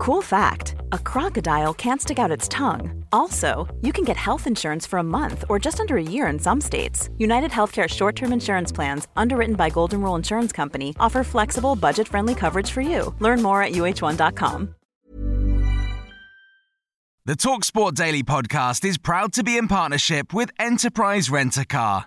Cool fact a crocodile can't stick out its tongue. Also, you can get health insurance for a month or just under a year in some states. United Healthcare short term insurance plans, underwritten by Golden Rule Insurance Company, offer flexible, budget friendly coverage for you. Learn more at uh1.com. The Talksport Daily podcast is proud to be in partnership with Enterprise Rent a Car.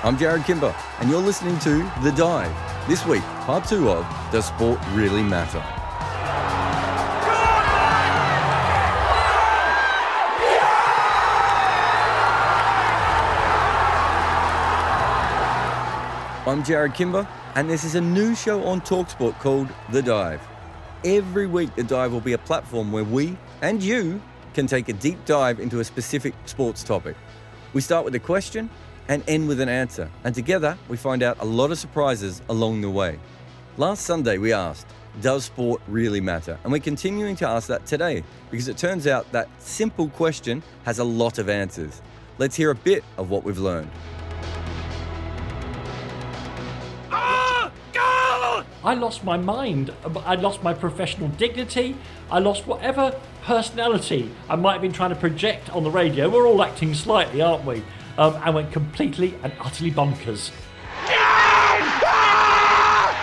I'm Jarrod Kimber, and you're listening to The Dive. This week, part two of Does Sport Really Matter? I'm Jarrod Kimber, and this is a new show on Talksport called The Dive. Every week, The Dive will be a platform where we and you can take a deep dive into a specific sports topic. We start with a question and end with an answer, and together we find out a lot of surprises along the way. Last Sunday, we asked, Does sport really matter? And we're continuing to ask that today because it turns out that simple question has a lot of answers. Let's hear a bit of what we've learned. I lost my mind. I lost my professional dignity. I lost whatever personality I might have been trying to project on the radio. We're all acting slightly, aren't we? Um, and went completely and utterly bonkers.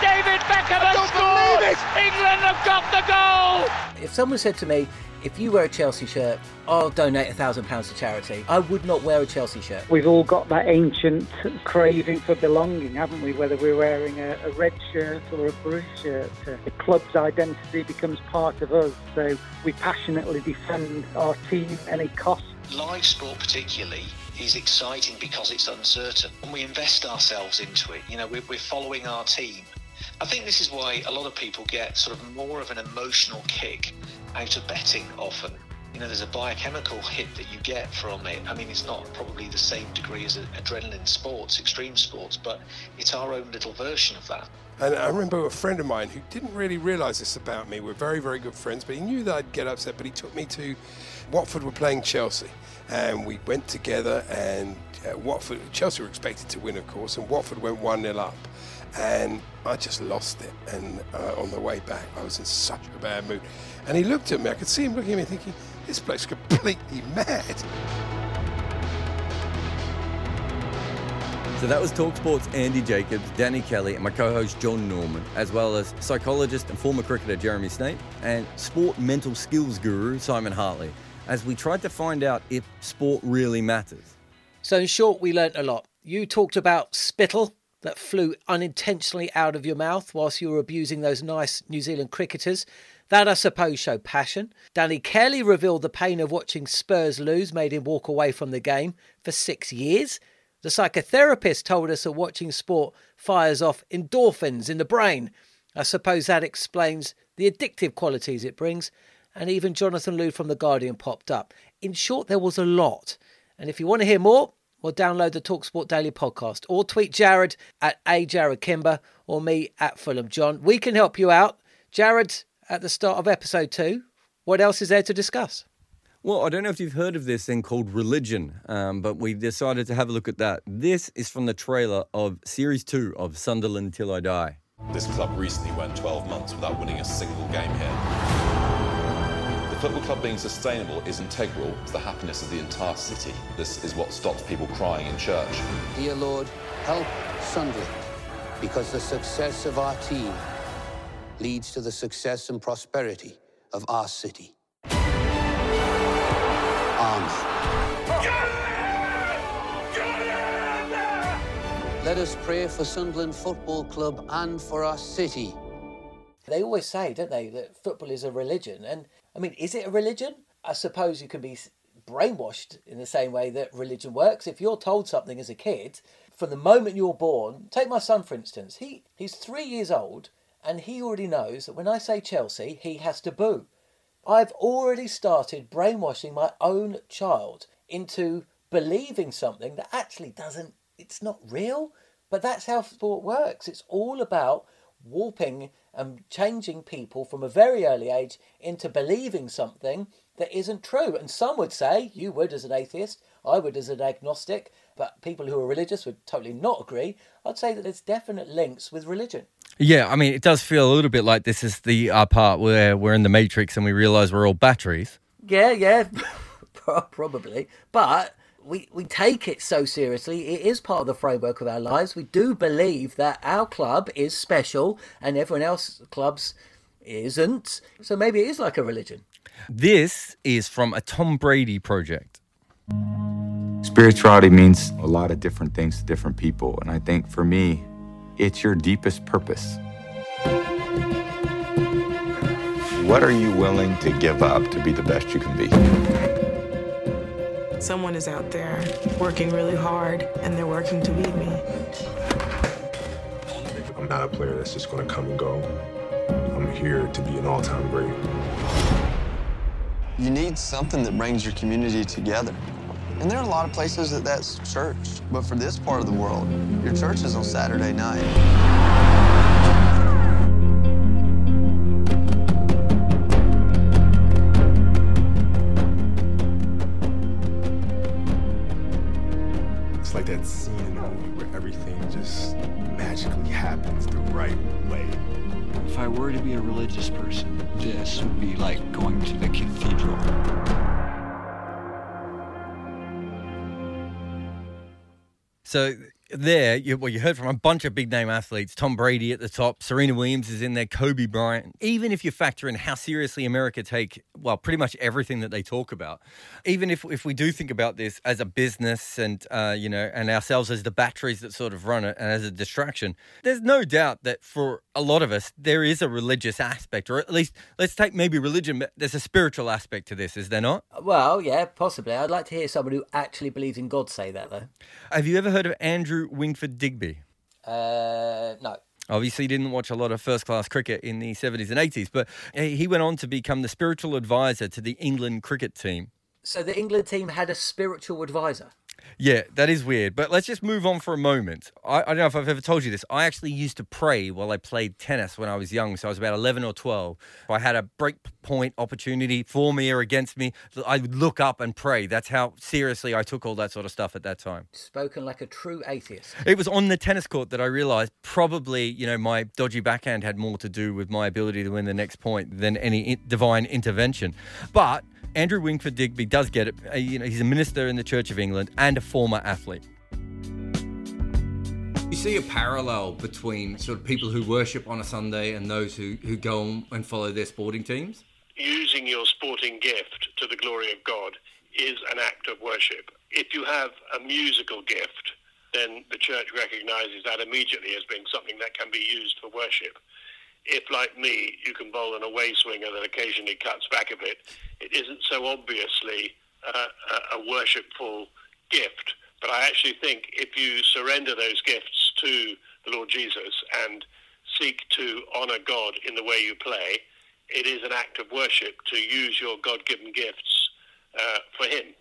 David Beckham has scored! England have got the goal! If someone said to me, if you wear a Chelsea shirt, I'll donate a thousand pounds to charity. I would not wear a Chelsea shirt. We've all got that ancient craving for belonging, haven't we? Whether we're wearing a, a red shirt or a blue shirt, uh, the club's identity becomes part of us. So we passionately defend our team at any cost. Live sport, particularly, is exciting because it's uncertain, and we invest ourselves into it. You know, we're, we're following our team. I think this is why a lot of people get sort of more of an emotional kick out of betting often. You know, there's a biochemical hit that you get from it. I mean, it's not probably the same degree as adrenaline sports, extreme sports, but it's our own little version of that. And I remember a friend of mine who didn't really realise this about me. We're very, very good friends, but he knew that I'd get upset. But he took me to Watford were playing Chelsea, and we went together. And uh, Watford, Chelsea were expected to win, of course, and Watford went one 0 up and I just lost it. And uh, on the way back, I was in such a bad mood. And he looked at me. I could see him looking at me, thinking, "This bloke's completely mad." So that was Talksport's Andy Jacobs, Danny Kelly, and my co-host Jon Norman, as well as psychologist and former cricketer Jeremy Snape, and sport mental skills guru Simon Hartley, as we tried to find out if sport really matters. So in short, we learnt a lot. You talked about spittle, that flew unintentionally out of your mouth whilst you were abusing those nice New Zealand cricketers. That, I suppose, showed passion. Danny Kelly revealed the pain of watching Spurs lose made him walk away from the game for six years. The psychotherapist told us that watching sport fires off endorphins in the brain. I suppose that explains the addictive qualities it brings. And even Jonathan Liew from The Guardian popped up. In short, there was a lot. And if you want to hear more, well, download the Talksport Daily podcast or tweet Jarrod at a Jarrod Kimber or me at Fulham John. We can help you out. Jarrod, at the start of episode two, what else is there to discuss? Well, I don't know if you've heard of this thing called religion, um, but we decided to have a look at that. This is from the trailer of series two of Sunderland Till I Die. This club recently went 12 months without winning a single game here. The football club being sustainable is integral to the happiness of the entire city. This is what stops people crying in church. Dear Lord, help Sunderland, because the success of our team leads to the success and prosperity of our city. Amen. Let us pray for Sunderland Football Club and for our city. They always say, don't they, that football is a religion. And I mean, is it a religion? I suppose you can be brainwashed in the same way that religion works. If you're told something as a kid, from the moment you're born, take my son for instance, he, he's three years old and he already knows that when I say Chelsea, he has to boo. I've already started brainwashing my own child into believing something that actually doesn't, it's not real. But that's how sport works. It's all about warping and changing people from a very early age into believing something that isn't true. And some would say, you would as an atheist, I would as an agnostic, but people who are religious would totally not agree. I'd say that there's definite links with religion. Yeah, I mean, it does feel a little bit like this is the uh, part where we're in the Matrix and we realize we're all batteries. Yeah, yeah, probably. But we, we take it so seriously. It is part of the framework of our lives. We do believe that our club is special and everyone else's clubs isn't. So maybe it is like a religion. This is from a Tom Brady project. Spirituality means a lot of different things to different people. And I think for me, it's your deepest purpose. What are you willing to give up to be the best you can be? Someone is out there working really hard and they're working to beat me. I'm not a player that's just going to come and go. I'm here to be an all time great. You need something that brings your community together. And there are a lot of places that that's church. But for this part of the world, your church is on Saturday night. Happens the right way. If I were to be a religious person, this would be like going to the cathedral. So there, you, well, you heard from a bunch of big name athletes. Tom Brady at the top, Serena Williams is in there, Kobe Bryant. Even if you factor in how seriously America take, well, pretty much everything that they talk about. Even if if we do think about this as a business and uh, you know, and ourselves as the batteries that sort of run it and as a distraction, there's no doubt that for a lot of us there is a religious aspect, or at least let's take maybe religion, but there's a spiritual aspect to this, is there not? Well, yeah, possibly. I'd like to hear someone who actually believes in God say that, though. Have you ever heard of Andrew Wingfield Digby? Uh, no. Obviously, didn't watch a lot of first class cricket in the 70s and 80s, but he went on to become the spiritual advisor to the England cricket team. So the England team had a spiritual advisor? Yeah, that is weird. But let's just move on for a moment. I, I, don't know if I've ever told you this. I actually used to pray while I played tennis when I was young. So I was about 11 or 12. If I had a break point opportunity for me or against me, I would look up and pray. That's how seriously I took all that sort of stuff at that time. Spoken like a true atheist. It was on the tennis court that I realized probably, you know, my dodgy backhand had more to do with my ability to win the next point than any divine intervention. But Andrew Wingfield Digby does get it. Uh, you know, he's a minister in the Church of England and a former athlete. You see a parallel between sort of people who worship on a Sunday and those who, who go and follow their sporting teams? Using your sporting gift to the glory of God is an act of worship. If you have a musical gift, then the church recognizes that immediately as being something that can be used for worship if, like me, you can bowl an away swinger that occasionally cuts back a bit, it isn't so obviously uh, a worshipful gift. But I actually think if you surrender those gifts to the Lord Jesus and seek to honor God in the way you play, it is an act of worship to use your God given gifts uh, for Him.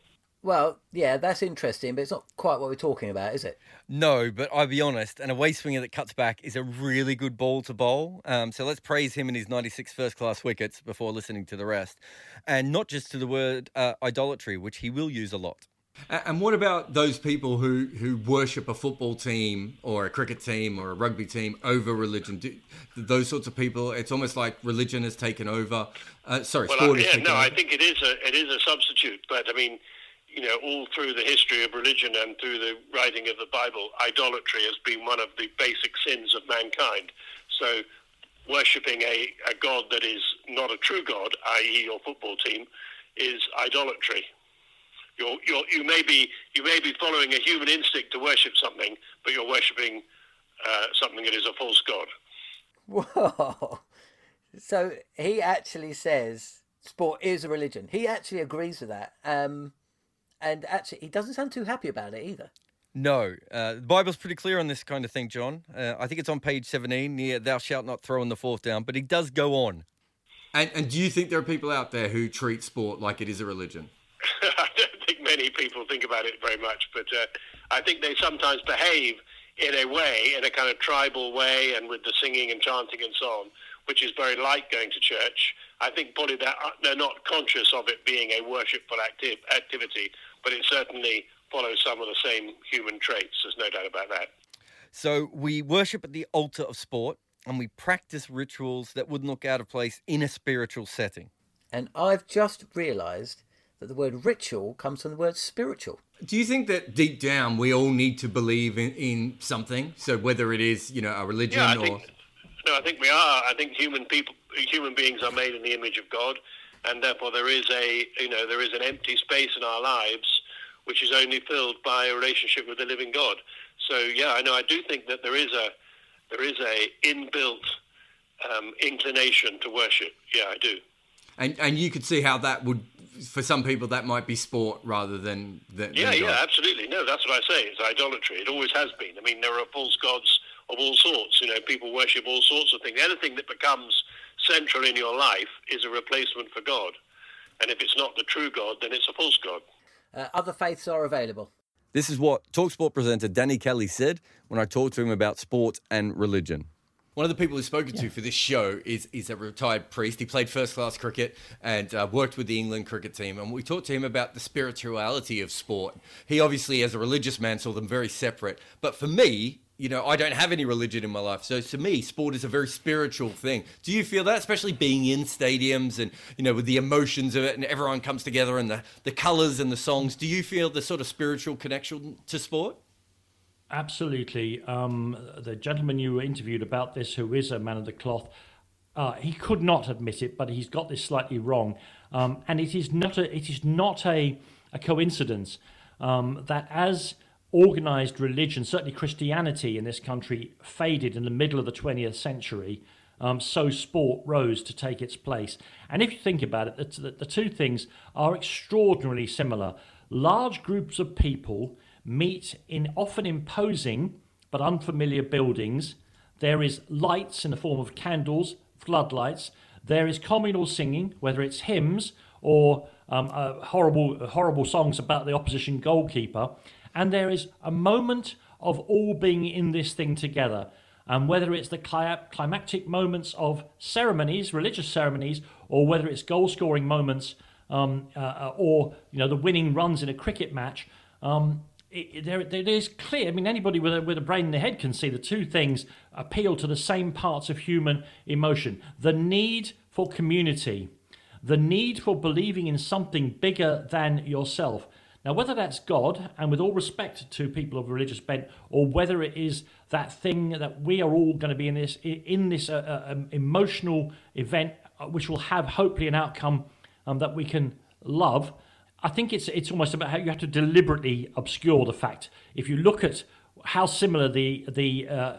Well, yeah, that's interesting, but it's not quite what we're talking about, is it? No, but I'll be honest, an away swinger that cuts back is a really good ball to bowl. Um, so let's praise him and his 96 first class wickets before listening to the rest. And not just to the word uh, idolatry, which he will use a lot. And what about those people who, who worship a football team or a cricket team or a rugby team over religion? Do, those sorts of people, it's almost like religion has taken over. Uh, sorry, well, sport I, has yeah, no, over. I think it is a it is a substitute, but I mean, you know, all through the history of religion and through the writing of the Bible, idolatry has been one of the basic sins of mankind. So, worshipping a, a God that is not a true God, i.e., your football team, is idolatry. You're, you're, you may be you may be following a human instinct to worship something, but you're worshiping uh, something that is a false god. Whoa! So he actually says sport is a religion. He actually agrees with that. Um, and actually, he doesn't sound too happy about it either. No, uh, the Bible's pretty clear on this kind of thing, Jon. Uh, I think it's on page 17, near "Thou shalt not throw in the fourth down," but he does go on. And, and do you think there are people out there who treat sport like it is a religion? I don't think many people think about it very much, but uh, I think they sometimes behave in a way, in a kind of tribal way, and with the singing and chanting and so on, which is very like going to church. I think probably they're, they're not conscious of it being a worshipful acti- activity, but it certainly follows some of the same human traits. There's no doubt about that. So we worship at the altar of sport and we practice rituals that wouldn't look out of place in a spiritual setting. And I've just realised that the word ritual comes from the word spiritual. Do you think that deep down we all need to believe in, in something? So whether it is, you know, a religion yeah, I or think, no, I think we are. I think human people, human beings are made in the image of God, and therefore there is a, you know, there is an empty space in our lives which is only filled by a relationship with the living God. So yeah, I know. I do think that there is a there is a inbuilt um, inclination to worship. Yeah, I do. And and you could see how that would, for some people, that might be sport rather than. than Yeah, than yeah, absolutely. No, that's what I say. It's idolatry. It always has been. I mean, there are false gods of all sorts. You know, people worship all sorts of things. Anything that becomes central in your life is a replacement for God. And if it's not the true God, then it's a false God. Uh, other faiths are available. This is what Talksport presenter Danny Kelly said when I talked to him about sport and religion. One of the people we've spoken to for this show is is a retired priest. He played first class cricket and uh, worked with the England cricket team. And we talked to him about the spirituality of sport. He obviously, as a religious man, saw them very separate. But for me, you know, I don't have any religion in my life. So to me, sport is a very spiritual thing. Do you feel that, especially being in stadiums and, you know, with the emotions of it and everyone comes together and the, the colours and the songs? Do you feel the sort of spiritual connection to sport? Absolutely. Um, the gentleman you interviewed about this, who is a man of the cloth, uh, he could not admit it, but he's got this slightly wrong. Um, and it is not a, it is not a, a coincidence um, that as organized religion, certainly Christianity in this country, faded in the middle of the 20th century, um, so sport rose to take its place. And if you think about it, the, the, two things are extraordinarily similar. Large groups of people meet in often imposing but unfamiliar buildings. There is lights in the form of candles, floodlights. There is communal singing, whether it's hymns or um, uh, horrible, horrible songs about the opposition goalkeeper. And there is a moment of all being in this thing together. And whether it's the climactic moments of ceremonies, religious ceremonies, or whether it's goal scoring moments um, uh, or you know the winning runs in a cricket match, um, it, there, there is clear. I mean, anybody with a, with a brain in the head can see the two things appeal to the same parts of human emotion: the need for community, the need for believing in something bigger than yourself. Now, whether that's God, and with all respect to people of religious bent, or whether it is that thing that we are all going to be in this in this uh, uh, um, emotional event, uh, which will have hopefully an outcome um, that we can love. I think it's it's almost about how you have to deliberately obscure the fact. If you look at how similar the the uh,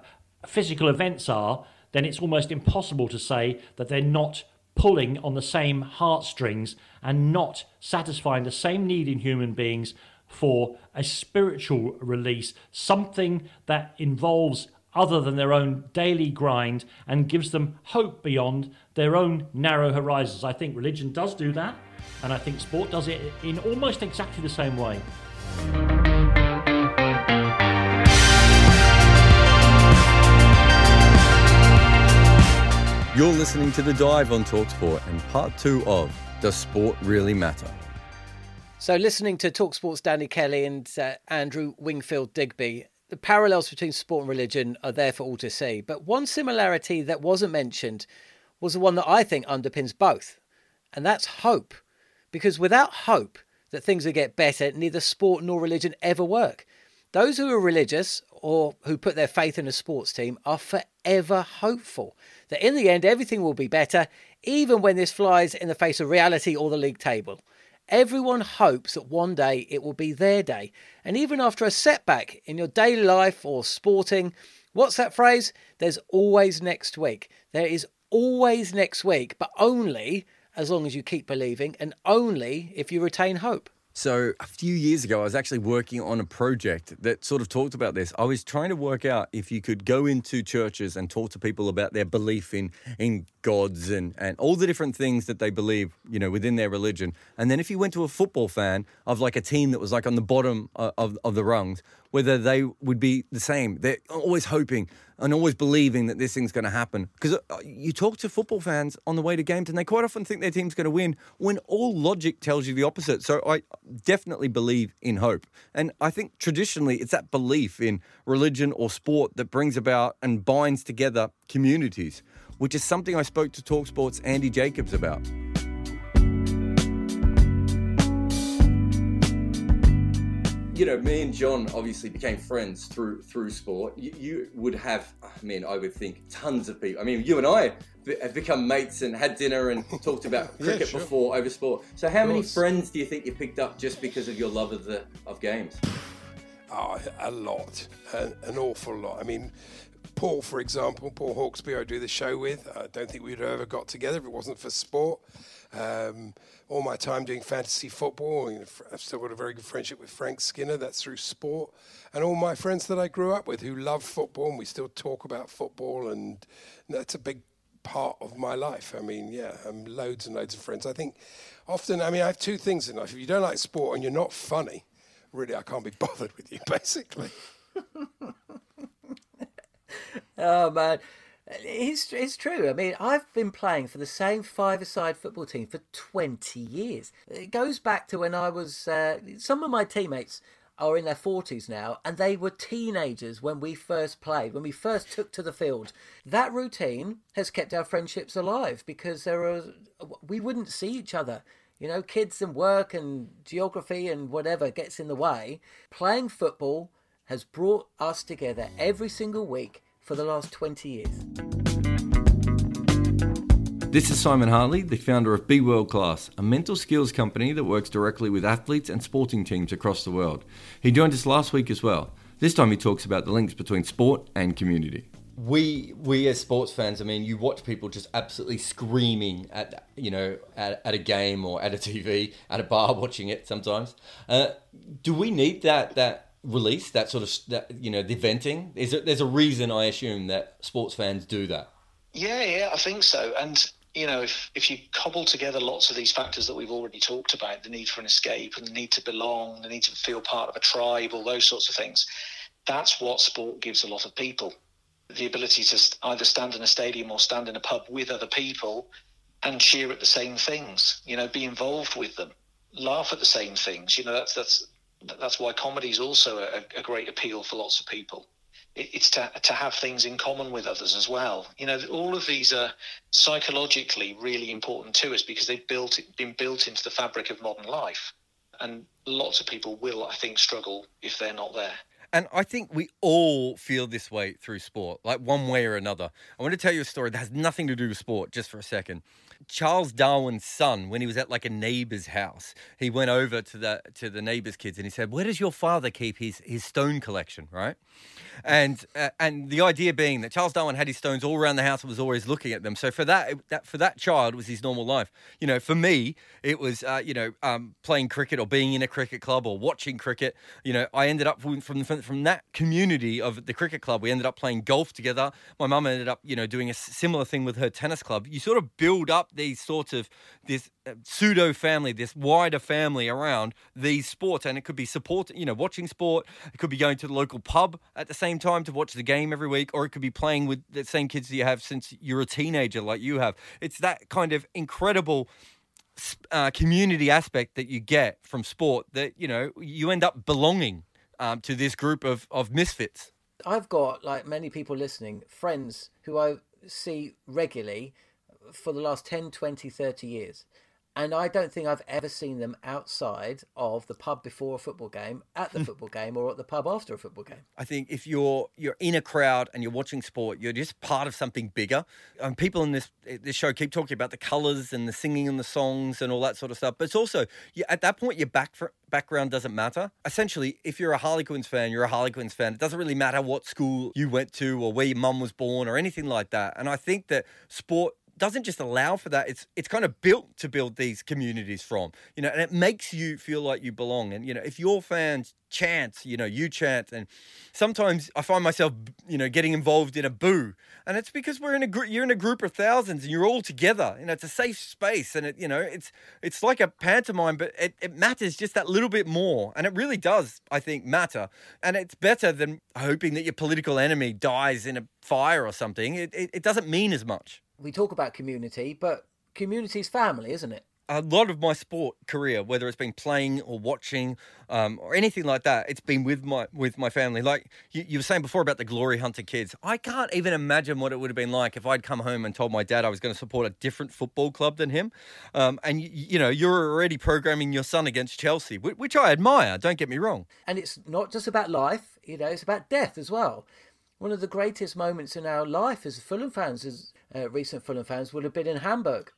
physical events are, then it's almost impossible to say that they're not pulling on the same heartstrings and not satisfying the same need in human beings for a spiritual release, something that involves other than their own daily grind and gives them hope beyond their own narrow horizons. I think religion does do that, and I think sport does it in almost exactly the same way. You're listening to The Dive on Talksport and part two of Does Sport Really Matter? So, listening to Talksport's Danny Kelly and uh, Andrew Wingfield Digby, the parallels between sport and religion are there for all to see. But one similarity that wasn't mentioned was the one that I think underpins both, and that's hope. Because without hope that things will get better, neither sport nor religion ever work. Those who are religious or who put their faith in a sports team are forever hopeful that in the end everything will be better, even when this flies in the face of reality or the league table. Everyone hopes that one day it will be their day. And even after a setback in your daily life or sporting, what's that phrase? There's always next week. There is always next week, but only as long as you keep believing and only if you retain hope. So, a few years ago, I was actually working on a project that sort of talked about this. I was trying to work out if you could go into churches and talk to people about their belief in, in gods and, and all the different things that they believe, you know, within their religion. And then if you went to a football fan of like a team that was like on the bottom of, of, of the rungs, whether they would be the same. They're always hoping and always believing that this thing's going to happen. Because uh, you talk to football fans on the way to games and they quite often think their team's going to win when all logic tells you the opposite. So I definitely believe in hope. And I think traditionally it's that belief in religion or sport that brings about and binds together communities, which is something I spoke to Talksport's Andy Jacobs about. You know, me and Jon obviously became friends through through sport. You, you, would have, I mean, I would think tons of people. I mean, you and I have become mates and had dinner and talked about cricket yeah, sure. before over sport. So, how many friends do you think you picked up just because of your love of the of games? Oh, a lot, an, an awful lot. I mean, Paul, for example, Paul Hawksbee, I do the show with. I don't think we'd have ever got together if it wasn't for sport. Um, all my time doing fantasy football. I've still got a very good friendship with Frank Skinner. That's through sport. And all my friends that I grew up with who love football, and we still talk about football, and that's a big part of my life. I mean, yeah, I'm loads and loads of friends. I think often, I mean, I have two things in life. If you don't like sport and you're not funny, really, I can't be bothered with you, basically. oh, man. It's, it's true. I mean, I've been playing for the same five-a-side football team for 20 years. It goes back to when I was. Uh, some of my teammates are in their 40s now, and they were teenagers when we first played, when we first took to the field. That routine has kept our friendships alive because there are we wouldn't see each other. You know, kids and work and geography and whatever gets in the way. Playing football has brought us together every single week for the last 20 years. This is Simon Hartley, the founder of Be World Class, a mental skills company that works directly with athletes and sporting teams across the world. He joined us last week as well. This time he talks about the links between sport and community. We we as sports fans, I mean, you watch people just absolutely screaming at you know at, at a game or at a TV at a bar watching it sometimes. Uh, do we need that that release that sort of that you know the venting is it, there's a reason i assume that sports fans do that? Yeah yeah i think so. And you know if if you cobble together lots of these factors that we've already talked about the need for an escape and the need to belong the need to feel part of a tribe all those sorts of things that's what sport gives a lot of people. The ability to either stand in a stadium or stand in a pub with other people and cheer at the same things you know be involved with them laugh at the same things you know that's that's that's why comedy is also a, a, great appeal for lots of people. it's to to have things in common with others as well. You know, all of these are psychologically really important to us because they've built been built into the fabric of modern life, and lots of people will, I think, struggle if they're not there. And I think we all feel this way through sport, like one way or another. I want to tell you a story that has nothing to do with sport, just for a second. Charles Darwin's son, when he was at like a neighbor's house, he went over to the to the neighbor's kids and he said, "Where does your father keep his his stone collection?" Right, and uh, and the idea being that Charles Darwin had his stones all around the house and was always looking at them. So for that, that for that child was his normal life. You know, for me, it was uh, you know um, playing cricket or being in a cricket club or watching cricket. You know, I ended up from from from that community of the cricket club. We ended up playing golf together. My mum ended up you know doing a similar thing with her tennis club. You sort of build up these sorts of this uh, pseudo family, this wider family around these sports, and it could be support, you know, watching sport. It could be going to the local pub at the same time to watch the game every week, or it could be playing with the same kids that you have since you're a teenager, like you have. It's that kind of incredible. Uh, community aspect that you get from sport that you know you end up belonging um, to this group of, of misfits i've got like many people listening friends who i see regularly for the last 10, 20, 30 years. And I don't think I've ever seen them outside of the pub before a football game, at the hmm. football game, or at the pub after a football game. I think if you're you're in a crowd and you're watching sport, you're just part of something bigger. And people in this eh, this show keep talking about the colours and the singing and the songs and all that sort of stuff. But it's also you, at that point your back for, background doesn't matter. Essentially, if you're a Harlequins fan, you're a Harlequins fan. It doesn't really matter what school you went to or where your mum was born or anything like that. And I think that sport doesn't just allow for that. It's it's kind of built to build these communities from, you know, and it makes you feel like you belong. And you know, if your fans chant, you know, you chant, and sometimes I find myself, you know, getting involved in a boo, and it's because we're in a group. You're in a group of thousands, and you're all together. You know, it's a safe space, and it, you know, it's it's like a pantomime, but it, it matters just that little bit more, and it really does, I think, matter. And it's better than hoping that your political enemy dies in a fire or something. It it, it doesn't mean as much we talk about community, but community is family, isn't it? A lot of my sport career, whether it's been playing or watching um, or anything like that, it's been with my with my family. Like you, you, were saying before about the Glory Hunter kids, I can't even imagine what it would have been like if I'd come home and told my dad I was going to support a different football club than him. Um, and you, you know, you're already programming your son against Chelsea, which I admire. Don't get me wrong. And it's not just about life; you know, it's about death as well. One of the greatest moments in our life as Fulham fans is uh, recent Fulham fans would have been in Hamburg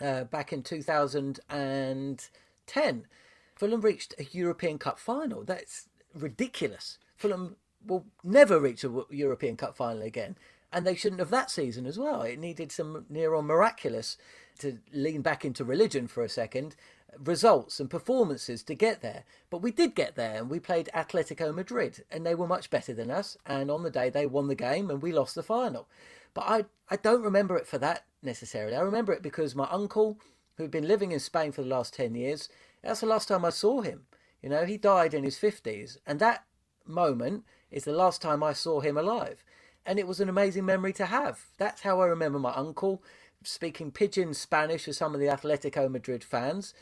uh, back in 2010. Fulham reached a European Cup final. That's ridiculous. Fulham will never reach a European Cup final again, and they shouldn't have that season as well. It needed some near on miraculous to lean back into religion for a second results and performances to get there. But we did get there and we played Atletico Madrid and they were much better than us. And on the day they won the game and we lost the final. But I, I don't remember it for that necessarily. I remember it because my uncle, who'd been living in Spain for the last 10 years, that's the last time I saw him. You know, he died in his 50s. And that moment is the last time I saw him alive. And it was an amazing memory to have. That's how I remember my uncle speaking pidgin Spanish with some of the Atletico Madrid fans,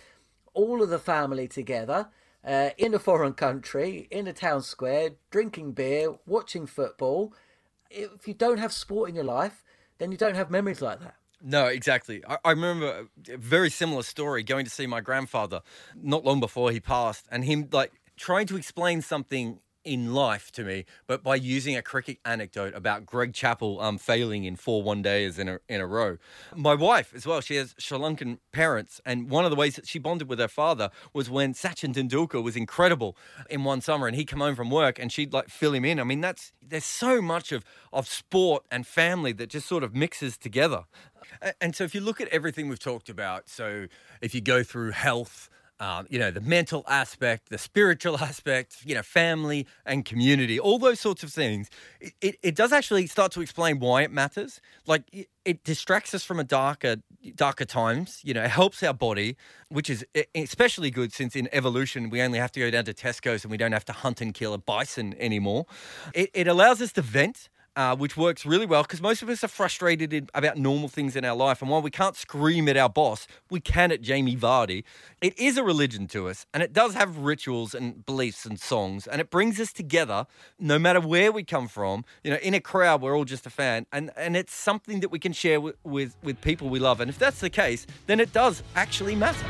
all of the family together. Uh, in a foreign country, in a town square, drinking beer, watching football, if you don't have sport in your life, then you don't have memories like that. No, exactly. I, I, remember a very similar story going to see my grandfather not long before he passed, and him like trying to explain something in life to me, but by using a cricket anecdote about Greg Chappell um, failing in four one days in a, in a row. My wife, as well, she has Sri Lankan parents, and one of the ways that she bonded with her father was when Sachin Tendulkar was incredible in one summer, and he'd come home from work and she'd like fill him in. I mean, that's there's so much of of sport and family that just sort of mixes together. And so, if you look at everything we've talked about, so if you go through health, um, you know, the mental aspect, the spiritual aspect, you know, family and community, all those sorts of things. It, it, it does actually start to explain why it matters. Like it, it, distracts us from a darker, darker times. You know, it helps our body, which is especially good since in evolution we only have to go down to Tesco's and we don't have to hunt and kill a bison anymore. It, it allows us to vent uh, which works really well because most of us are frustrated in, about normal things in our life. And while we can't scream at our boss, we can at Jamie Vardy. It is a religion to us, and it does have rituals and beliefs and songs, and it brings us together no matter where we come from. You know, in a crowd, we're all just a fan, and, and it's something that we can share with, with, with people we love. And if that's the case, then it does actually matter.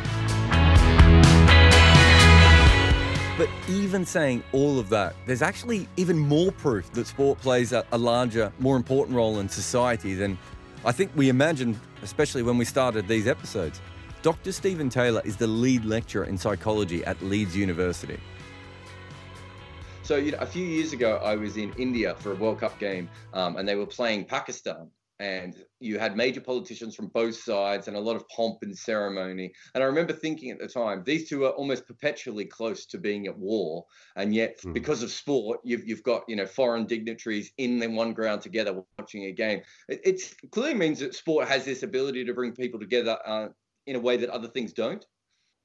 But even saying all of that, there's actually even more proof that sport plays a, a, larger, more important role in society than I think we imagined, especially when we started these episodes. Dr. Stephen Taylor is the lead lecturer in psychology at Leeds University. So, you know, a few years ago, I was in India for a World Cup game, um, and they were playing Pakistan and you had major politicians from both sides and a lot of pomp and ceremony. And I remember thinking at the time, these two are almost perpetually close to being at war, and yet mm. because of sport, you've you've got you know foreign dignitaries in the one ground together watching a game. It it's, clearly means that sport has this ability to bring people together uh, in a way that other things don't.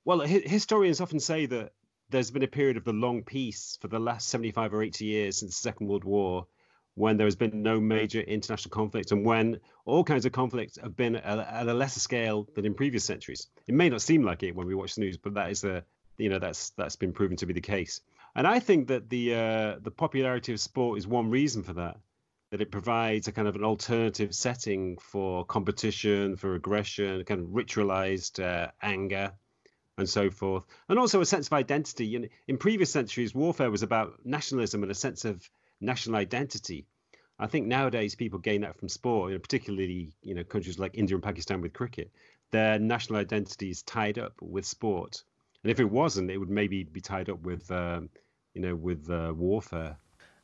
Well, historians often say that there's been a period of the long peace for the last 75 or 80 years since the Second World War when there has been no major international conflict and when all kinds of conflicts have been at, a lesser scale than in previous centuries. It may not seem like it when we watch the news, but that is the you know that's that's been proven to be the case. And I think that the uh, the popularity of sport is one reason for that. That it provides a kind of an alternative setting for competition, for aggression, kind of ritualized uh, anger, and so forth, and also a sense of identity. In, in previous centuries, warfare was about nationalism and a sense of national identity. I think nowadays people gain that from sport, you know, particularly you know countries like India and Pakistan with cricket. Their national identity is tied up with sport, and if it wasn't, it would maybe be tied up with um, you know with uh, warfare.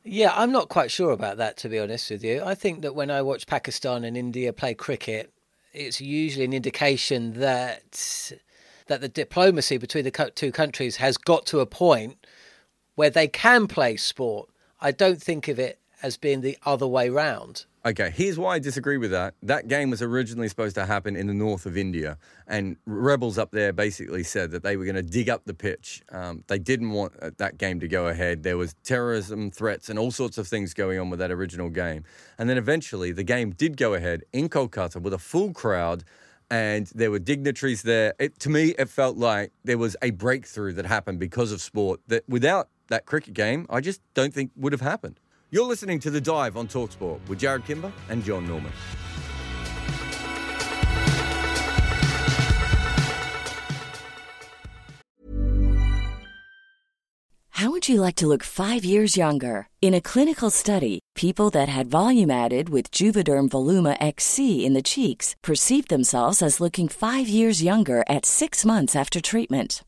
Yeah, I'm not quite sure about that to be honest with you. I think that when I watch Pakistan and India play cricket, it's usually an indication that that the diplomacy between the two countries has got to a point where they can play sport. I don't think of it as being the other way round. Okay, here's why I disagree with that. That game was originally supposed to happen in the north of India, and rebels up there basically said that they were going to dig up the pitch. Um, they didn't want uh, that game to go ahead. There was terrorism threats and all sorts of things going on with that original game. And then eventually, the game did go ahead in Kolkata with a full crowd and there were dignitaries there. It, to me, it felt like there was a breakthrough that happened because of sport that without that cricket game, I just don't think would have happened. You're listening to The Dive on Talksport with Jarrod Kimber and Jon Norman. How would you like to look five years younger? In a clinical study, people that had volume added with Juvederm Voluma XC in the cheeks perceived themselves as looking five years younger at six months after treatment.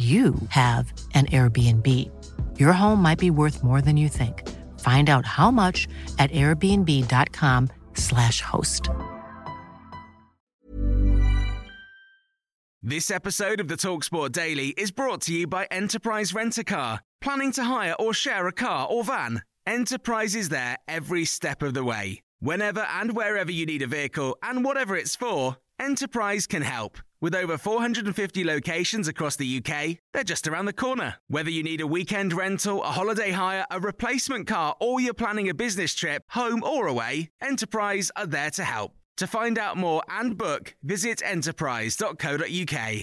you have an Airbnb. Your home might be worth more than you think. Find out how much at airbnb.com/slash host. This episode of the Talksport Daily is brought to you by Enterprise Rent a Car. Planning to hire or share a car or van? Enterprise is there every step of the way. Whenever and wherever you need a vehicle and whatever it's for, Enterprise can help. With over 450 locations across the UK, they're just around the corner. Whether you need a weekend rental, a holiday hire, a replacement car, or you're planning a business trip, home or away, Enterprise are there to help. To find out more and book, visit enterprise.co.uk.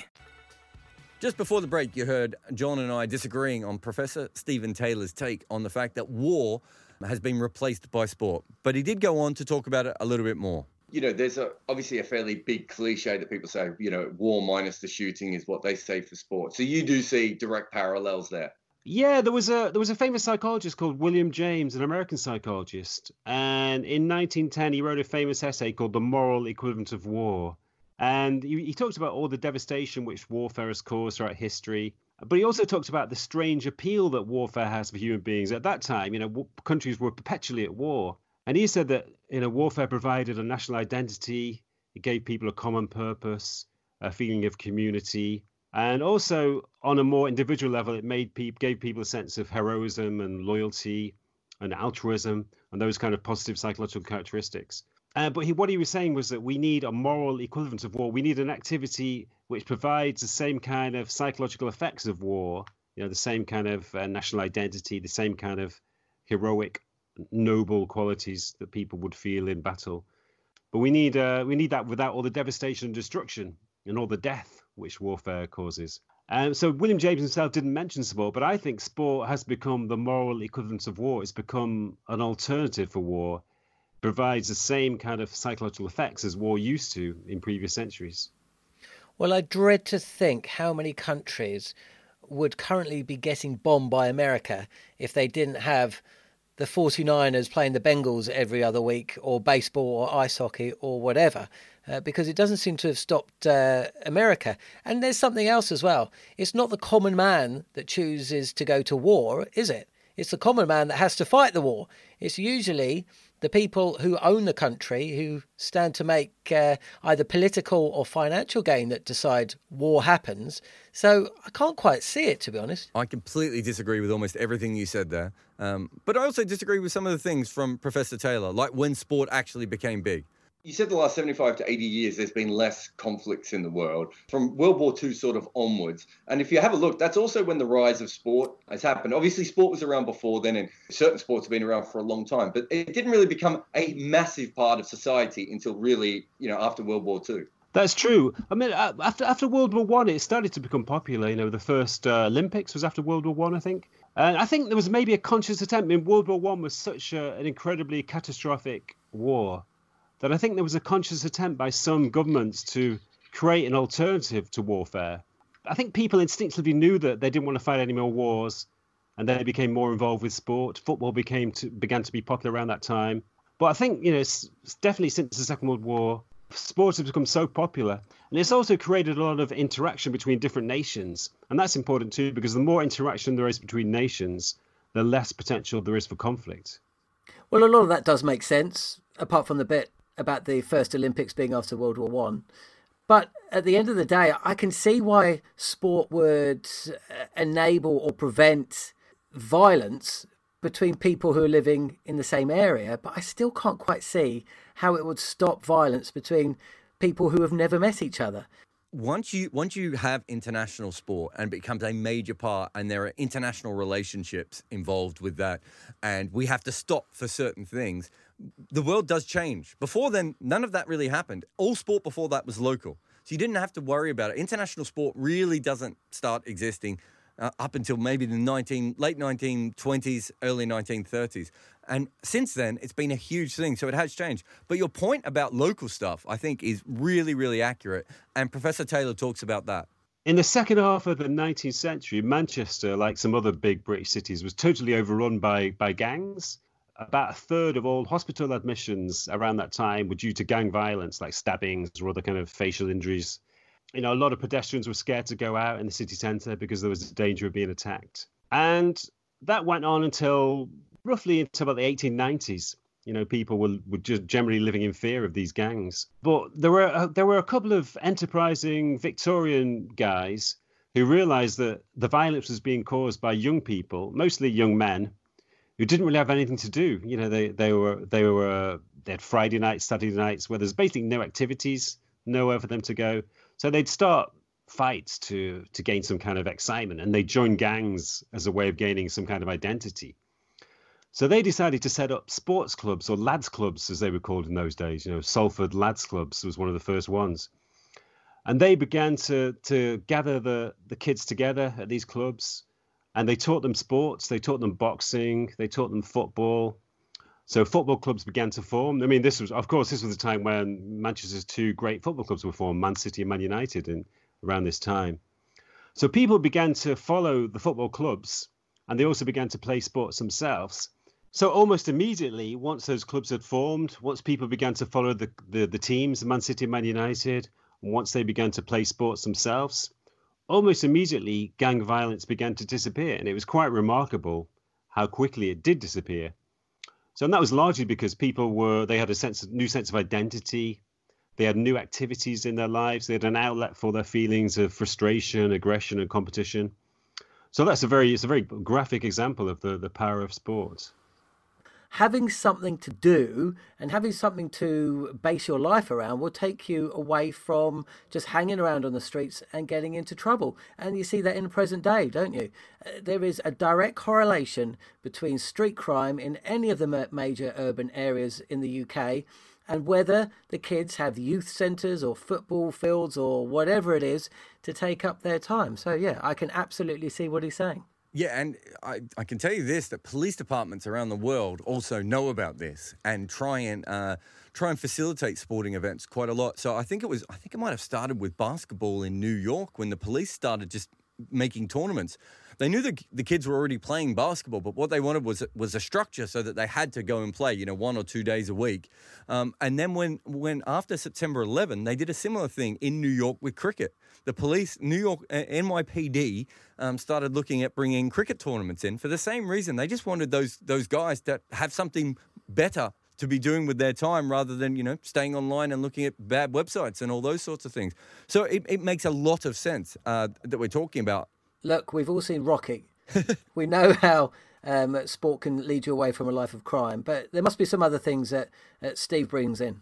Just before the break, you heard Jon and I disagreeing on Professor Stephen Taylor's take on the fact that war has been replaced by sport. But he did go on to talk about it a little bit more you know, there's a, obviously a fairly big cliche that people say, you know, war minus the shooting is what they say for sport. So you do see direct parallels there. Yeah, there was a there was a famous psychologist called William James, an American psychologist, and in 1910 he wrote a famous essay called "The Moral Equivalent of War," and he, he talked about all the devastation which warfare has caused throughout history. But he also talked about the strange appeal that warfare has for human beings. At that time, you know, countries were perpetually at war, and he said that you know warfare provided a national identity, it gave people a common purpose, a feeling of community, and also on a more individual level, it made people gave people a sense of heroism and loyalty and altruism and those kind of positive psychological characteristics. Uh, but he, what he was saying was that we need a moral equivalent of war. We need an activity which provides the same kind of psychological effects of war, you know, the same kind of uh, national identity, the same kind of heroic noble qualities that people would feel in battle. But we need uh, we need that without all the devastation and destruction and all the death which warfare causes. Um, so William James himself didn't mention sport, but I think sport has become the moral equivalent of war. It's become an alternative for war, provides the same kind of psychological effects as war used to in previous centuries. Well, I dread to think how many countries would currently be getting bombed by America if they didn't have the 49ers playing the Bengals every other week, or baseball, or ice hockey, or whatever, uh, because it doesn't seem to have stopped uh, America. And there's something else as well. It's not the common man that chooses to go to war, is it? It's the common man that has to fight the war. It's usually the people who own the country, who stand to make uh, either political or financial gain that decide war happens. So I can't quite see it, to be honest. I completely disagree with almost everything you said there. Um, but I also disagree with some of the things from Professor Taylor, like when sport actually became big you said the last 75 to 80 years there's been less conflicts in the world from World War II sort of onwards. And if you have a look, that's also when the rise of sport has happened. Obviously, sport was around before then, and certain sports have been around for a long time, but it didn't really become a massive part of society until really, you know, after World War II. That's true. I mean, after after World War One, it started to become popular. You know, the first uh, Olympics was after World War One, I, think. And I think there was maybe a conscious attempt. I mean, World War One was such a, an incredibly catastrophic war that I think there was a conscious attempt by some governments to create an alternative to warfare. I think people instinctively knew that they didn't want to fight any more wars, and they became more involved with sport. Football became to, began to be popular around that time. But I think you know, definitely since the Second World War, sports have become so popular, and it's also created a lot of interaction between different nations, and that's important too because the more interaction there is between nations, the less potential there is for conflict. Well, a lot of that does make sense, apart from the bit about the first Olympics being after World War One. But at the end of the day, I can see why sport would uh, enable or prevent violence between people who are living in the same area. But I still can't quite see how it would stop violence between people who have never met each other once you once you have international sport and becomes a major part and there are international relationships involved with that and we have to stop for certain things the world does change. Before then, none of that really happened. All sport before that was local. So you didn't have to worry about it. International sport really doesn't start existing uh, up until maybe the 19 late 1920s, early 1930s. And since then, it's been a huge thing. So it has changed. But your point about local stuff, I think, is really, really accurate. And Professor Taylor talks about that. In the second half of the 19th century, Manchester, like some other big British cities, was totally overrun by, by gangs about a third of all hospital admissions around that time were due to gang violence, like stabbings or other kind of facial injuries. You know, a lot of pedestrians were scared to go out in the city centre because there was a danger of being attacked. And that went on until roughly until about the 1890s. You know, people were, were just generally living in fear of these gangs. But there were uh, there were a couple of enterprising Victorian guys who realised that the violence was being caused by young people, mostly young men, who didn't really have anything to do. You know, they they were they were they had Friday nights, Saturday nights where there's basically no activities, nowhere for them to go. So they'd start fights to to gain some kind of excitement, and they join gangs as a way of gaining some kind of identity. So they decided to set up sports clubs or lads clubs, as they were called in those days. You know, Salford Lads Clubs was one of the first ones, and they began to to gather the the kids together at these clubs and they taught them sports. They taught them boxing. They taught them football. So football clubs began to form. I mean, this was, of course, this was the time when Manchester's two great football clubs were formed, Man City and Man United, in around this time. So people began to follow the football clubs, and they also began to play sports themselves. So almost immediately, once those clubs had formed, once people began to follow the the, the teams, Man City, and Man United, and once they began to play sports themselves, almost immediately gang violence began to disappear. And it was quite remarkable how quickly it did disappear. So and that was largely because people were they had a sense of new sense of identity. They had new activities in their lives. They had an outlet for their feelings of frustration, aggression, and competition. So that's a very it's a very graphic example of the, the power of sport having something to do and having something to base your life around will take you away from just hanging around on the streets and getting into trouble. And you see that in the present day, don't you? Uh, there is a direct correlation between street crime in any of the major urban areas in the UK and whether the kids have youth centres or football fields or whatever it is to take up their time. So, yeah, I can absolutely see what he's saying. Yeah, and I, I can tell you this that police departments around the world also know about this and try and uh, try and facilitate sporting events quite a lot. So I think it was I think it might have started with basketball in New York when the police started just making tournaments. They knew the the kids were already playing basketball, but what they wanted was was a structure so that they had to go and play, you know, one or two days a week. Um, and then when when after September 11, they did a similar thing in New York with cricket. The police, New York uh, NYPD, um, started looking at bringing cricket tournaments in for the same reason. They just wanted those those guys to have something better to be doing with their time rather than, you know, staying online and looking at bad websites and all those sorts of things. So it, it makes a lot of sense uh, that we're talking about. Look, we've all seen Rocky. we know how um, sport can lead you away from a life of crime, but there must be some other things that, that Steve brings in.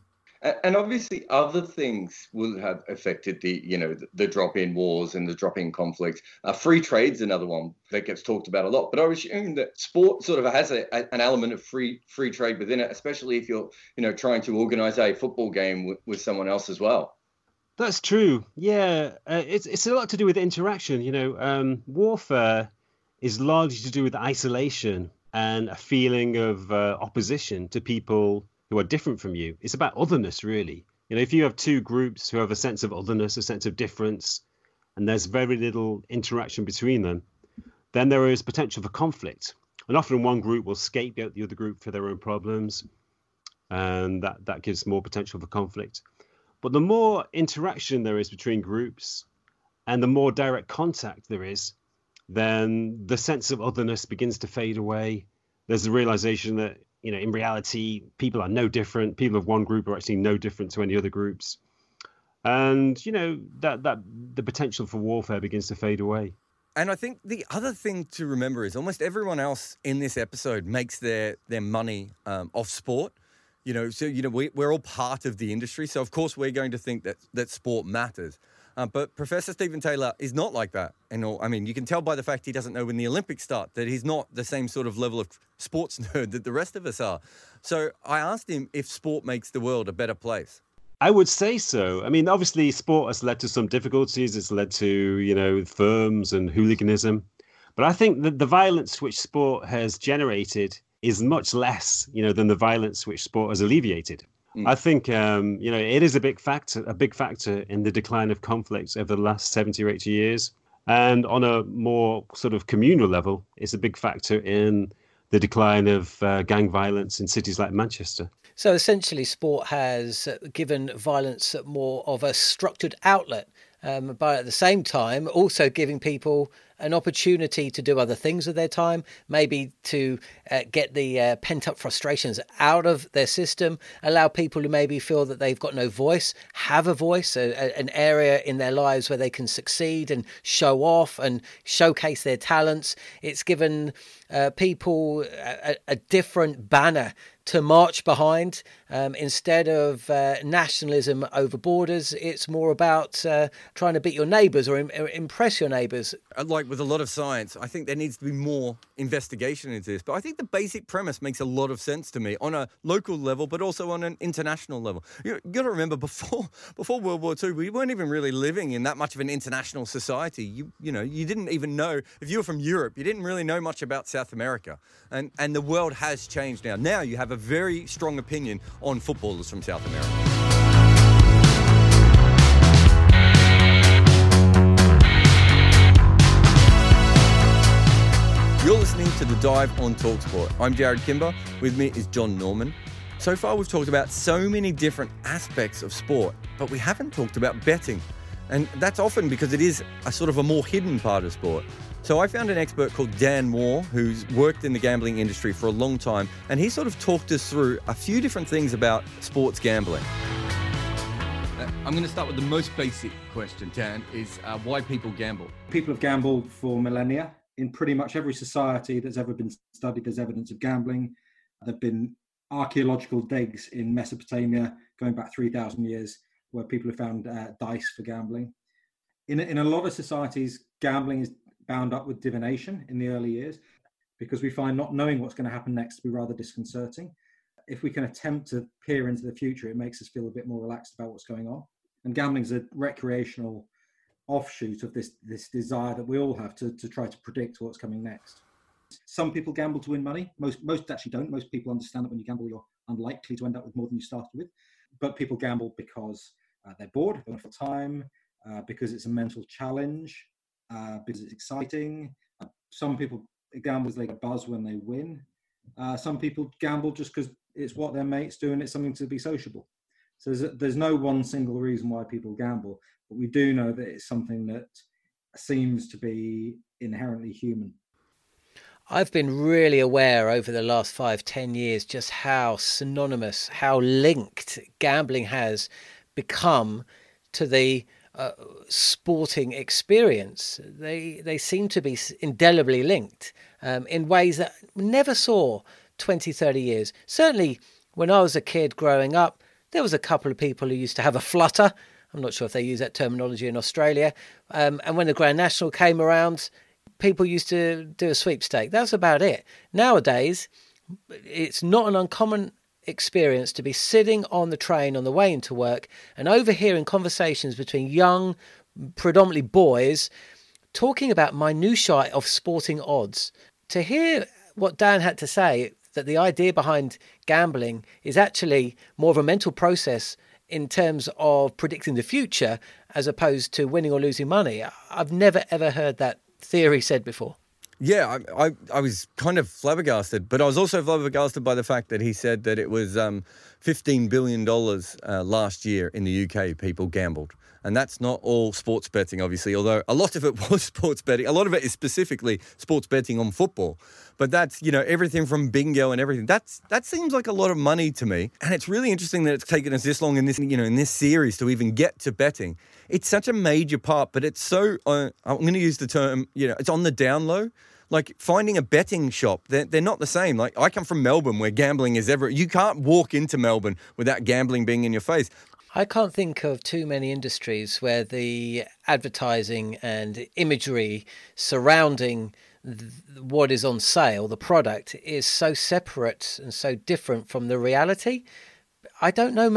And obviously, other things will have affected the, you know, the, the drop-in wars and the drop-in conflicts. Uh, free trade's another one that gets talked about a lot. But I assuming that sport sort of has a, a, an element of free free trade within it, especially if you're, you know, trying to organise a football game with, with someone else as well. That's true. Yeah, uh, it's it's a lot to do with interaction. You know, um, warfare is largely to do with isolation and a feeling of uh, opposition to people who are different from you. It's about otherness, really. You know, if you have two groups who have a sense of otherness, a sense of difference, and there's very little interaction between them, then there is potential for conflict. And often one group will scapegoat the other group for their own problems, and that, that gives more potential for conflict. But the more interaction there is between groups and the more direct contact there is, then the sense of otherness begins to fade away. There's the realization that you know, in reality, people are no different. People of one group are actually no different to any other groups, and you know that that the potential for warfare begins to fade away. And I think the other thing to remember is almost everyone else in this episode makes their their money um, off sport. You know, so you know we, we're all part of the industry, so of course we're going to think that that sport matters. Uh, but Professor Stephen Taylor is not like that. And I mean, you can tell by the fact he doesn't know when the Olympics start that he's not the same sort of level of sports nerd that the rest of us are. So I asked him if sport makes the world a better place. I would say so. I mean, obviously, sport has led to some difficulties. It's led to, you know, firms and hooliganism. But I think that the violence which sport has generated is much less, you know, than the violence which sport has alleviated. Mm. I think um, you know it is a big factor, a big factor in the decline of conflicts over the last seventy or eighty years. And on a more sort of communal level, it's a big factor in the decline of uh, gang violence in cities like Manchester. So essentially, sport has given violence more of a structured outlet, um, but at the same time, also giving people an opportunity to do other things with their time, maybe to uh, get the uh, pent up frustrations out of their system, allow people who maybe feel that they've got no voice, have a voice, a, a, an area in their lives where they can succeed and show off and showcase their talents. It's given uh, people a, a different banner to march behind. Um, instead of uh, nationalism over borders, it's more about uh, trying to beat your neighbours or, Im- or impress your neighbours. Uh, like with a lot of science, I think there needs to be more investigation into this. But I think the basic premise makes a lot of sense to me on a local level, but also on an international level. You, got to remember before before World War II, we weren't even really living in that much of an international society. You you know you didn't even know if you were from Europe, you didn't really know much about South America, and and the world has changed now. Now you have a very strong opinion on footballers from South America. You're listening to The Dive on Talksport. I'm Jarrod Kimber. With me is Jon Norman. So far, we've talked about so many different aspects of sport, but we haven't talked about betting. And that's often because it is a sort of a more hidden part of sport. So I found an expert called Dan Moore who's worked in the gambling industry for a long time, and he sort of talked us through a few different things about sports gambling. Uh, I'm going to start with the most basic question, Dan, is uh, why people gamble. People have gambled for millennia. In pretty much every society that's ever been studied, there's evidence of gambling. There have been archaeological digs in Mesopotamia going back 3,000 years where people have found uh, dice for gambling. In, in a lot of societies, gambling is bound up with divination in the early years because we find not knowing what's going to happen next to be rather disconcerting. If we can attempt to peer into the future, it makes us feel a bit more relaxed about what's going on. And gambling is a recreational offshoot of this this desire that we all have to, to try to predict what's coming next. Some people gamble to win money. Most most actually don't. Most people understand that when you gamble, you're unlikely to end up with more than you started with. But people gamble because uh, they're bored, they time, uh, because it's a mental challenge, uh, because it's exciting. Uh, some people gamble because they buzz when they win. Uh, some people gamble just because it's what their mates do and it's something to be sociable. So there's, there's no one single reason why people gamble, but we do know that it's something that seems to be inherently human. I've been really aware over the last five, ten years just how synonymous, how linked gambling has become to the sporting experience. They they seem to be indelibly linked um, in ways that never saw 20, 30 years. Certainly, when I was a kid growing up, there was a couple of people who used to have a flutter. I'm not sure if they use that terminology in Australia. Um, and when the Grand National came around, people used to do a sweepstake. That's about it. Nowadays, it's not an uncommon experience to be sitting on the train on the way into work and overhearing conversations between young, predominantly boys, talking about minutiae of sporting odds. To hear what Dan had to say, that the idea behind gambling is actually more of a mental process in terms of predicting the future as opposed to winning or losing money. I've never ever heard that theory said before. Yeah, I, I, I, was kind of flabbergasted, but I was also flabbergasted by the fact that he said that it was um, $15 billion uh, last year in the UK people gambled. And that's not all sports betting, obviously, although a lot of it was sports betting. A lot of it is specifically sports betting on football. But that's, you know, everything from bingo and everything. That's that seems like a lot of money to me. And it's really interesting that it's taken us this long in this, you know, in this series to even get to betting. It's such a major part, but it's so uh, I'm going to use the term, you know, it's on the down low like finding a betting shop they're, they're not the same like i come from melbourne where gambling is ever you can't walk into melbourne without gambling being in your face I can't think of too many industries where the advertising and imagery surrounding what is on sale, the product, is so separate and so different from the reality. I don't know.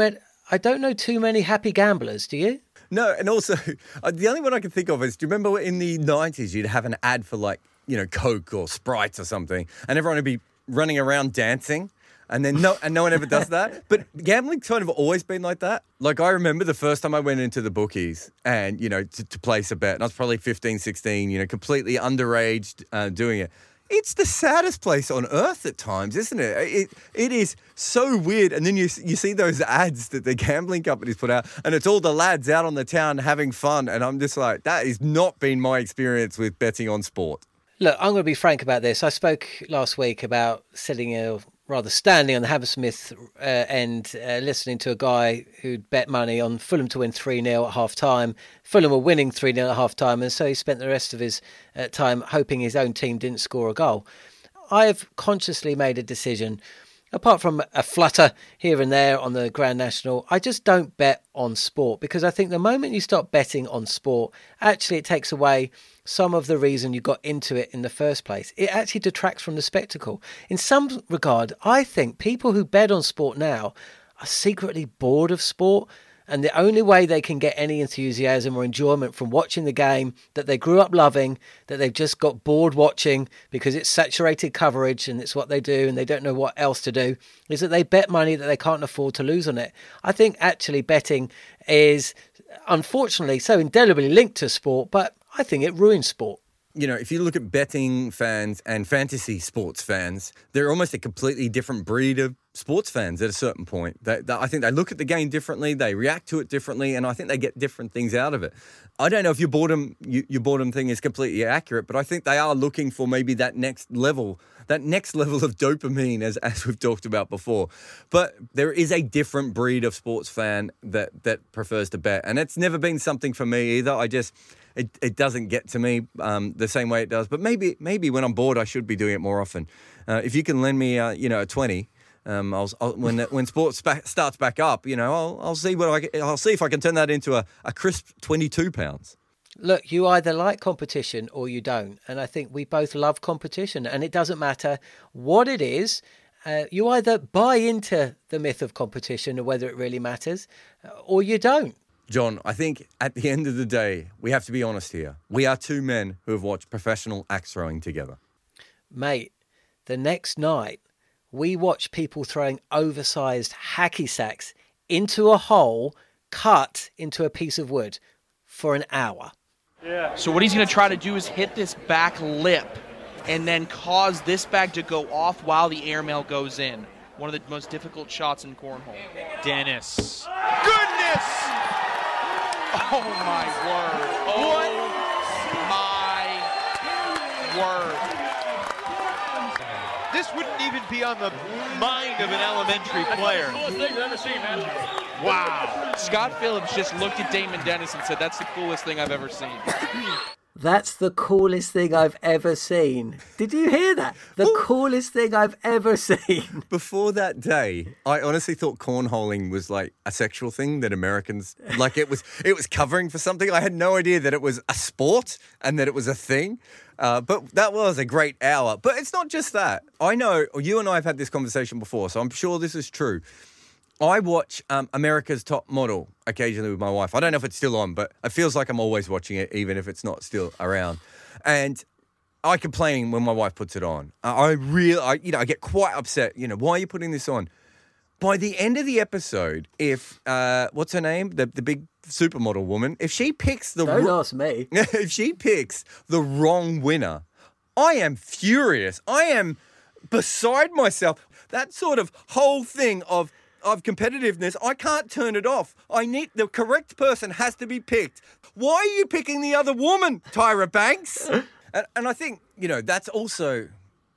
I don't know too many happy gamblers. Do you? No, and also uh, the only one I can think of is do you remember in the nineties you'd have an ad for like you know Coke or Sprite or something, and everyone would be running around dancing and then no, and no one ever does that. But gambling's kind of always been like that. Like I remember the first time I went into the bookies and you know to, to place a bet, and I was probably 15, 16, you know, completely underage uh, doing it. It's the saddest place on earth at times, isn't it? It it is so weird. And then you you see those ads that the gambling companies put out, and it's all the lads out on the town having fun, and I'm just like, that has not been my experience with betting on sport. Look, I'm going to be frank about this. I spoke last week about setting a rather standing on the Hammersmith uh, end, uh, listening to a guy who'd bet money on Fulham to win 3 0 at half time. Fulham were winning 3 0 at half time, and so he spent the rest of his uh, time hoping his own team didn't score a goal. I have consciously made a decision, apart from a flutter here and there on the Grand National, I just don't bet on sport because I think the moment you stop betting on sport, actually it takes away some of the reason you got into it in the first place. It actually detracts from the spectacle. In some regard, I think people who bet on sport now are secretly bored of sport. And the only way they can get any enthusiasm or enjoyment from watching the game that they grew up loving, that they've just got bored watching because it's saturated coverage and it's what they do and they don't know what else to do, is that they bet money that they can't afford to lose on it. I think actually betting is unfortunately so indelibly linked to sport, but I think it ruins sport. You know, if you look at betting fans and fantasy sports fans, they're almost a completely different breed of sports fans at a certain point. They, they, I think they look at the game differently, they react to it differently, and I think they get different things out of it. I don't know if your boredom you, your boredom thing is completely accurate, but I think they are looking for maybe that next level, that next level of dopamine, as as we've talked about before. But there is a different breed of sports fan that that prefers to bet, and it's never been something for me either. I just it, it doesn't get to me um, the same way it does. But maybe maybe when I'm bored, I should be doing it more often. Uh, if you can lend me, uh, you know, a twenty. Um, I'll, I'll, when when sports back, starts back up, you know, I'll, I'll see what I I'll see if I can turn that into a, a crisp twenty two pounds. Look, you either like competition or you don't, and I think we both love competition, and it doesn't matter what it is. Uh, you either buy into the myth of competition or whether it really matters, uh, or you don't. Jon, I think at the end of the day, we have to be honest here. We are two men who have watched professional axe throwing together. Mate, the next night, we watched people throwing oversized hacky sacks into a hole cut into a piece of wood for an hour. Yeah. So what he's going to try to do is hit this back lip and then cause this bag to go off while the airmail goes in. One of the most difficult shots in cornhole. Dennis. Goodness! Oh my word. Oh what? my word. this wouldn't even be on the mind of an elementary player. Coolest thing I've ever seen, man. Wow. Scott Phillips just looked at Damon Dennis and said, "That's the coolest thing I've ever seen." That's the coolest thing I've ever seen. Did you hear that? The coolest thing I've ever seen. Before that day, I honestly thought cornholing was like a sexual thing that Americans like it was it was covering for something. I had no idea that it was a sport and that it was a thing. Uh, but that was a great hour. But it's not just that. I know you and I have had this conversation before, so I'm sure this is true. I watch um, America's Top Model occasionally with my wife. I don't know if it's still on, but it feels like I'm always watching it, even if it's not still around. And I complain when my wife puts it on. I really, I, you know, I get quite upset. You know, why are you putting this on? By the end of the episode, if uh, what's her name, the the big supermodel woman, if she picks the Don't ask me. if she picks the wrong winner, I am furious. I am beside myself. That sort of whole thing of of competitiveness, I can't turn it off. I need the correct person has to be picked. Why are you picking the other woman, Tyra Banks? and, and I think you know that's also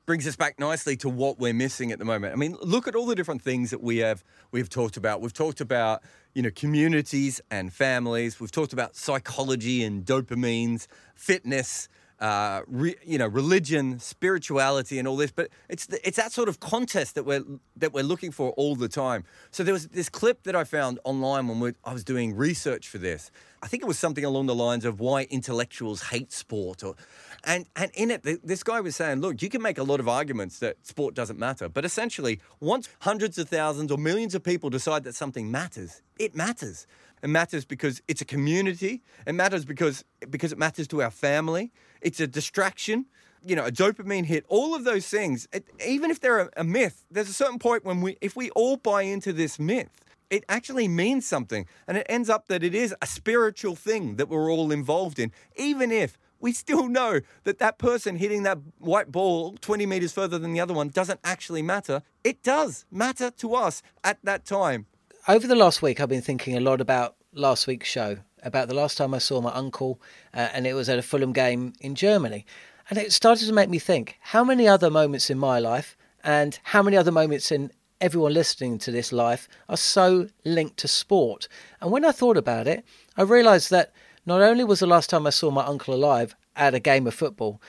brings us back nicely to what we're missing at the moment. I mean, look at all the different things that we have we've talked about. We've talked about you know communities and families. We've talked about psychology and dopamines, fitness. Uh, re, you know, religion, spirituality, and all this, but it's the, it's that sort of contest that we're that we're looking for all the time. So there was this clip that I found online when I was doing research for this. I think it was something along the lines of why intellectuals hate sport, or and and in it, th- this guy was saying, look, you can make a lot of arguments that sport doesn't matter, but essentially, once hundreds of thousands or millions of people decide that something matters, it matters. It matters because it's a community. It matters because because it matters to our family. It's a distraction. You know, a dopamine hit. All of those things, it, even if they're a, a myth, there's a certain point when we, if we all buy into this myth, it actually means something, and it ends up that it is a spiritual thing that we're all involved in, even if we still know that that person hitting that white ball 20 meters further than the other one doesn't actually matter. It does matter to us at that time. Over the last week, I've been thinking a lot about last week's show, about the last time I saw my uncle, uh, and it was at a Fulham game in Germany. And it started to make me think how many other moments in my life and how many other moments in everyone listening to this life are so linked to sport. And when I thought about it, I realised that not only was the last time I saw my uncle alive at a game of football,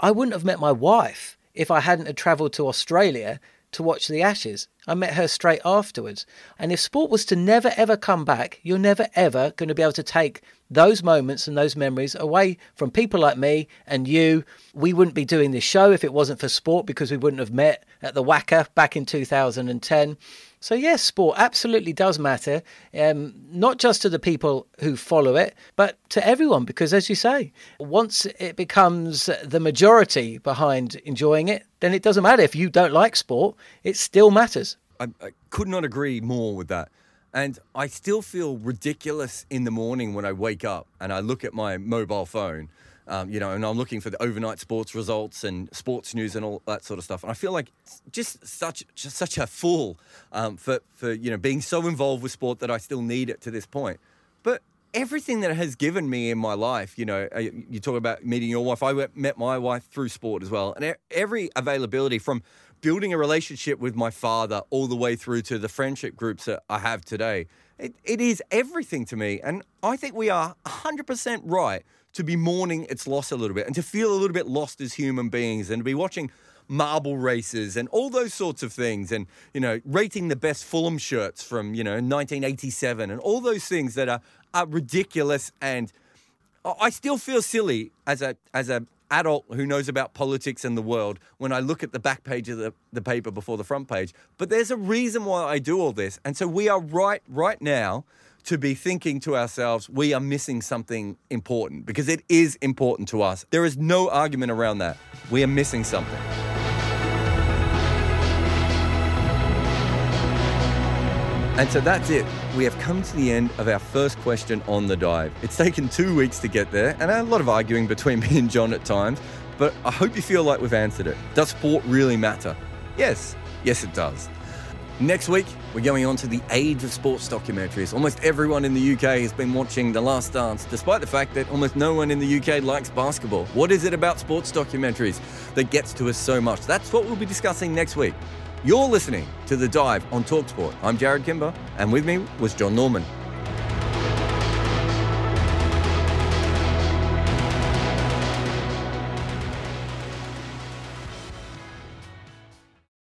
I wouldn't have met my wife if I hadn't have travelled to Australia to watch the Ashes. I met her straight afterwards. And if sport was to never ever come back, you're never ever going to be able to take those moments and those memories away from people like me and you. We wouldn't be doing this show if it wasn't for sport because we wouldn't have met at the WACA back in 2010. So, yes, sport absolutely does matter, um, not just to the people who follow it, but to everyone. Because, as you say, once it becomes the majority behind enjoying it, then it doesn't matter if you don't like sport, it still matters. I, I could not agree more with that. And I still feel ridiculous in the morning when I wake up and I look at my mobile phone, um, you know, and I'm looking for the overnight sports results and sports news and all that sort of stuff. And I feel like just such just such a fool um, for for you know being so involved with sport that I still need it to this point. But everything that it has given me in my life, you know, uh, you talk about meeting your wife. I met my wife through sport as well, and every availability from building a relationship with my father all the way through to the friendship groups that I have today. It, it is everything to me. And I think we are 100% right to be mourning its loss a little bit and to feel a little bit lost as human beings and to be watching marble races and all those sorts of things and you know rating the best Fulham shirts from you know 1987 and all those things that are, are ridiculous and I still feel silly as a as a adult who knows about politics and the world when I look at the back page of the, the paper before the front page. But there's a reason why I do all this. And so we are right right now to be thinking to ourselves, we are missing something important because it is important to us. There is no argument around that. We are missing something. And so that's it. We have come to the end of our first question on the dive. It's taken two weeks to get there, and a lot of arguing between me and Jon at times, but I hope you feel like we've answered it. Does sport really matter? Yes, yes, it does. Next week, we're going on to the age of sports documentaries. Almost everyone in the UK has been watching The Last Dance, despite the fact that almost no one in the UK likes basketball. What is it about sports documentaries that gets to us so much? That's what we'll be discussing next week. You're listening to The Dive on Talksport. I'm Jarrod Kimber, and with me was Jon Norman.